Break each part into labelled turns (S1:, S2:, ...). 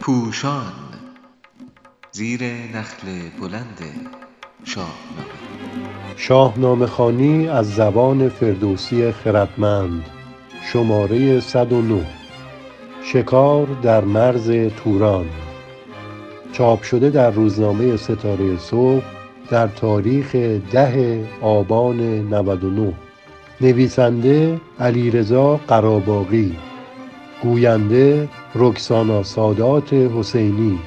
S1: پوشان زیر نخل بلند شاهنامه.
S2: شاهنامه خوانی از زبان فردوسی خردمند شماره 109 شکار در مرز توران. چاپ شده در روزنامه ستاره صبح در تاریخ ده آبان 99 نویسنده علیرضا قراباغی گوینده رکسانا سادات حسینی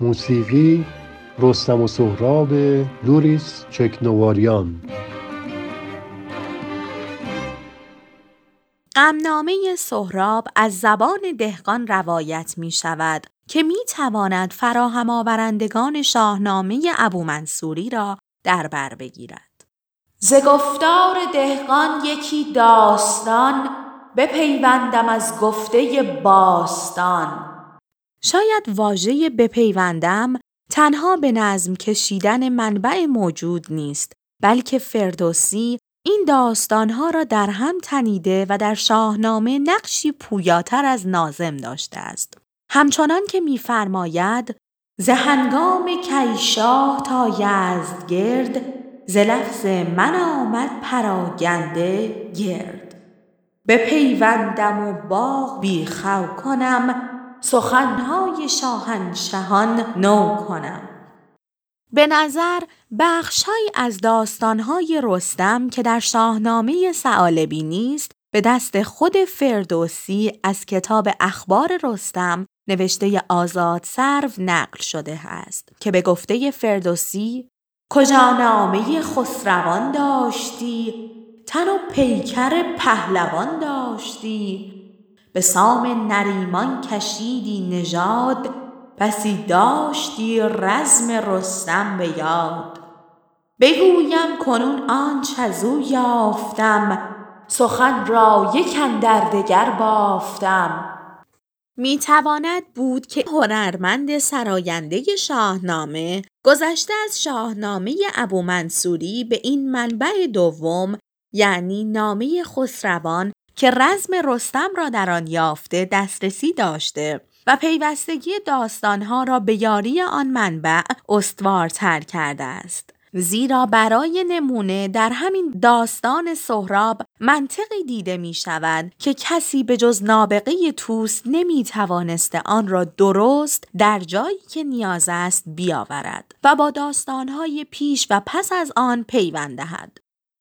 S2: موسیقی رستم و سهراب لوریس چکنواریان
S3: غمنامه سهراب از زبان دهقان روایت می شود که می تواند فراهم آورندگان شاهنامه ابو منصوری را در بر بگیرد. ز گفتار دهقان یکی داستان بپیوندم از گفته باستان شاید واژه بپیوندم تنها به نظم کشیدن منبع موجود نیست بلکه فردوسی این داستانها را در هم تنیده و در شاهنامه نقشی پویاتر از نازم داشته است. همچنان که می‌فرماید ز هنگام کیشاه تا یزدگرد ز لفظ من آمد پراگنده گرد. بپیوندم و باغ بی خو کنم سخنهای شاهنشهان نو کنم. به نظر بخشهایی از داستانهای رستم که در شاهنامه سعالبی نیست به دست خود فردوسی از کتاب اخبار رستم نوشته آزاد سرو نقل شده است که به گفته فردوسی کجا نامه خسروان داشتی؟ تن و پیکر پهلوان داشتی؟ به سام نریمان کشیدی نژاد بسی داشتی رزم رستم به یاد. بگویم کنون آنچ از او یافتم سخن را یک اندر دگر بافتم. می تواند بود که هنرمند سراینده شاهنامه گذشته از شاهنامه ابو منصوری به این منبع دوم یعنی نامه خسروان که رزم رستم را در آن یافته دسترسی داشته و پیوستگی داستانها را به یاری آن منبع استوارتر کرده است. زیرا برای نمونه در همین داستان سهراب منطقی دیده می شود که کسی به جز نابغه توس نمی توانسته آن را درست در جایی که نیاز است بیاورد و با داستانهای پیش و پس از آن پیوند دهد.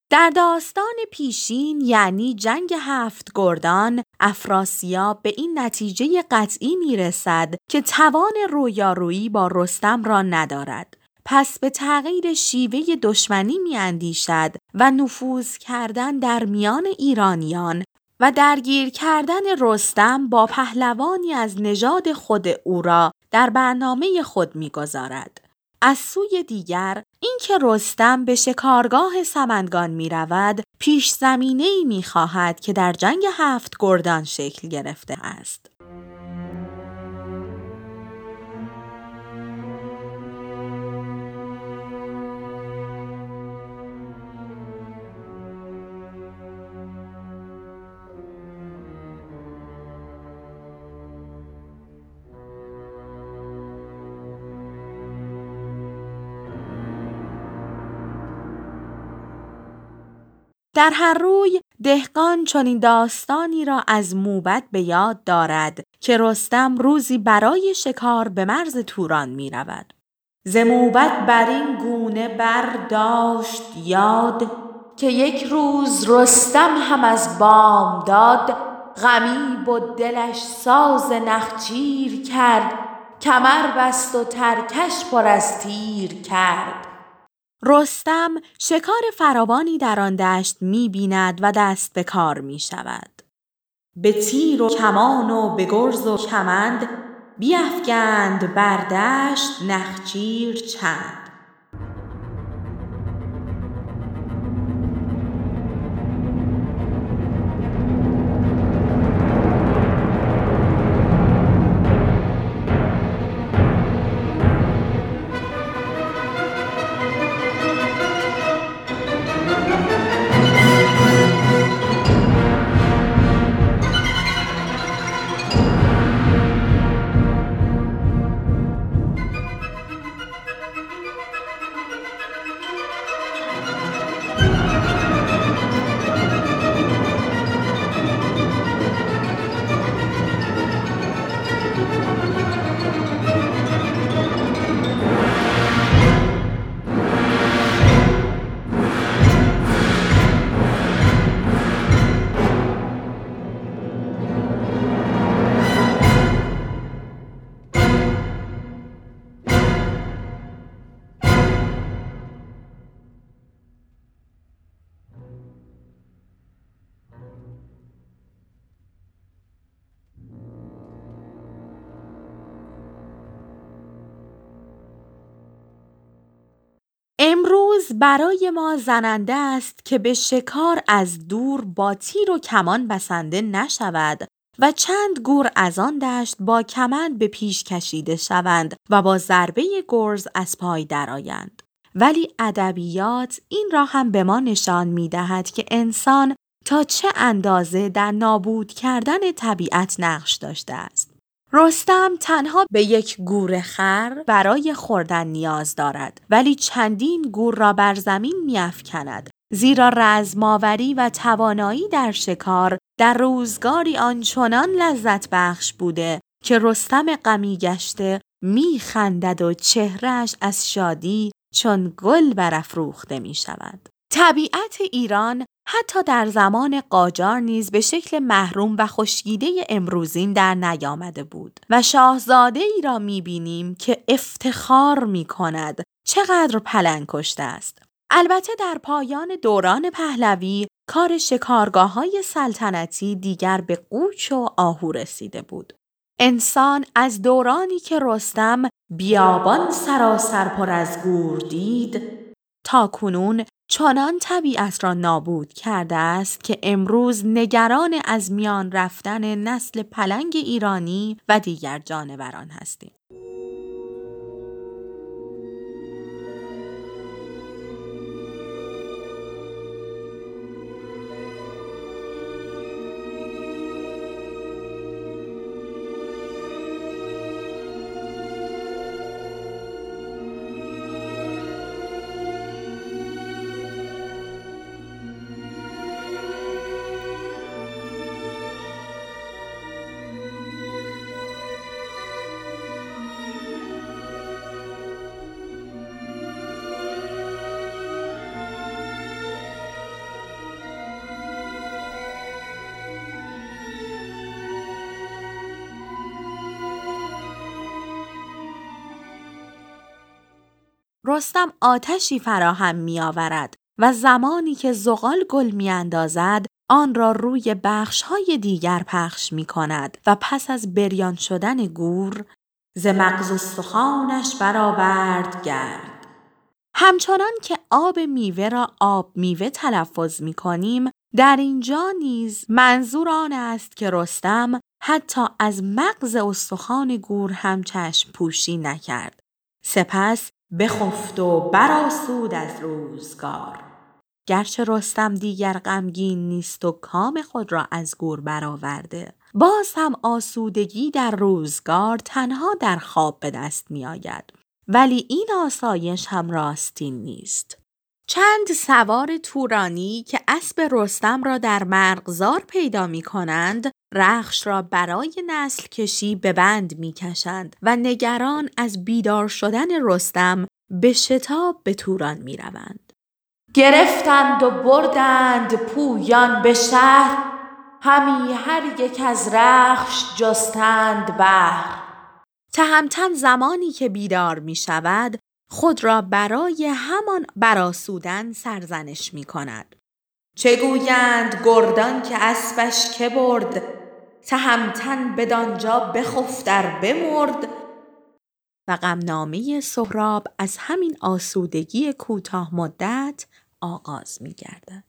S3: در داستان پیشین یعنی جنگ هفت گردان افراسیاب به این نتیجه قطعی می رسد که توان رویارویی با رستم را ندارد. پس به تغییر شیوه دشمنی می اندیشد و نفوذ کردن در میان ایرانیان و درگیر کردن رستم با پهلوانی از نژاد خود او را در برنامه خود می‌گذارد. از سوی دیگر اینکه رستم به شکارگاه سمنگان می رود پیش زمینه ای می خواهد که در جنگ هفت گردان شکل گرفته است. در هر روی دهقان چنین داستانی را از موبد به یاد دارد که رستم روزی برای شکار به مرز توران می رود. ز بر این گونه برداشت یاد که یک روز رستم هم از بام داد غمی و دلش ساز نخچیر کرد کمر بست و ترکش پر از تیر کرد رستم شکار فراوانی در آن دشت می بیند و دست به کار می شود. به تیر و کمان و به گرز و کمند بیفگند بر دشت نخچیر چند. امروز برای ما زننده است که به شکار از دور با تیر و کمان بسنده نشود و چند گور از آن دشت با کمند به پیش کشیده شوند و با ضربه گرز از پای درآیند. ولی ادبیات این را هم به ما نشان می دهد که انسان تا چه اندازه در نابود کردن طبیعت نقش داشته است. رستم تنها به یک گور خر برای خوردن نیاز دارد ولی چندین گور را بر زمین میافکند زیرا رزماوری و توانایی در شکار در روزگاری آنچنان لذت بخش بوده که رستم غمی گشته میخندد و چهرش از شادی چون گل برافروخته می شود. طبیعت ایران حتی در زمان قاجار نیز به شکل محروم و خشکیده امروزین در نیامده بود و شاهزاده ای را می بینیم که افتخار می کند چقدر پلنگ کشته است. البته در پایان دوران پهلوی کار شکارگاه های سلطنتی دیگر به قوچ و آهو رسیده بود. انسان از دورانی که رستم بیابان سراسر پر از گور دید تا کنون چنان طبیعت را نابود کرده است که امروز نگران از میان رفتن نسل پلنگ ایرانی و دیگر جانوران هستیم. رستم آتشی فراهم می آورد و زمانی که زغال گل می اندازد آن را روی بخش های دیگر پخش می کند و پس از بریان شدن گور ز مغز استخوانش برآورد گرد. همچنان که آب میوه را آب میوه تلفظ می کنیم در اینجا نیز منظور آن است که رستم حتی از مغز استخوان گور هم چشم پوشی نکرد. سپس بخفت و براسود از روزگار گرچه رستم دیگر غمگین نیست و کام خود را از گور برآورده باز هم آسودگی در روزگار تنها در خواب به دست می آید. ولی این آسایش هم راستین نیست. چند سوار تورانی که اسب رستم را در مرغزار پیدا می کنند، رخش را برای نسل کشی به بند می کشند و نگران از بیدار شدن رستم به شتاب به توران می روند. گرفتند و بردند پویان به شهر همی هر یک از رخش جستند بهر تهمتن زمانی که بیدار می شود خود را برای همان براسودن سرزنش می کند. چه گویند گردان که اسبش که برد تهمتن بدانجا بخفت در بمرد و غمنامه سهراب از همین آسودگی کوتاه مدت آغاز می گردد.